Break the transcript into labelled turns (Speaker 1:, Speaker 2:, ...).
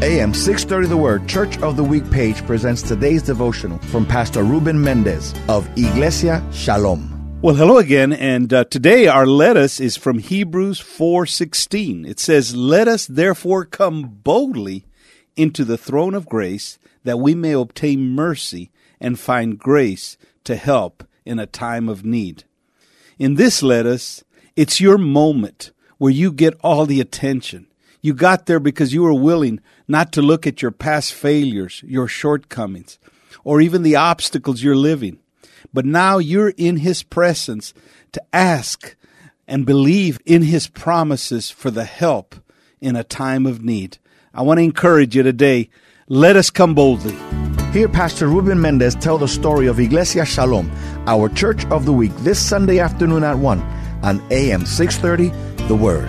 Speaker 1: AM 630 The Word Church of the Week page presents today's devotional from Pastor Ruben Mendez of Iglesia Shalom.
Speaker 2: Well, hello again, and uh, today our lettuce is from Hebrews 4:16. It says, "Let us therefore come boldly into the throne of grace, that we may obtain mercy and find grace to help in a time of need." In this lettuce, it's your moment where you get all the attention. You got there because you were willing not to look at your past failures, your shortcomings, or even the obstacles you're living. But now you're in His presence to ask and believe in His promises for the help in a time of need. I want to encourage you today. Let us come boldly.
Speaker 1: Hear Pastor Ruben Mendez tell the story of Iglesia Shalom, our church of the week, this Sunday afternoon at 1 on AM 630, The Word.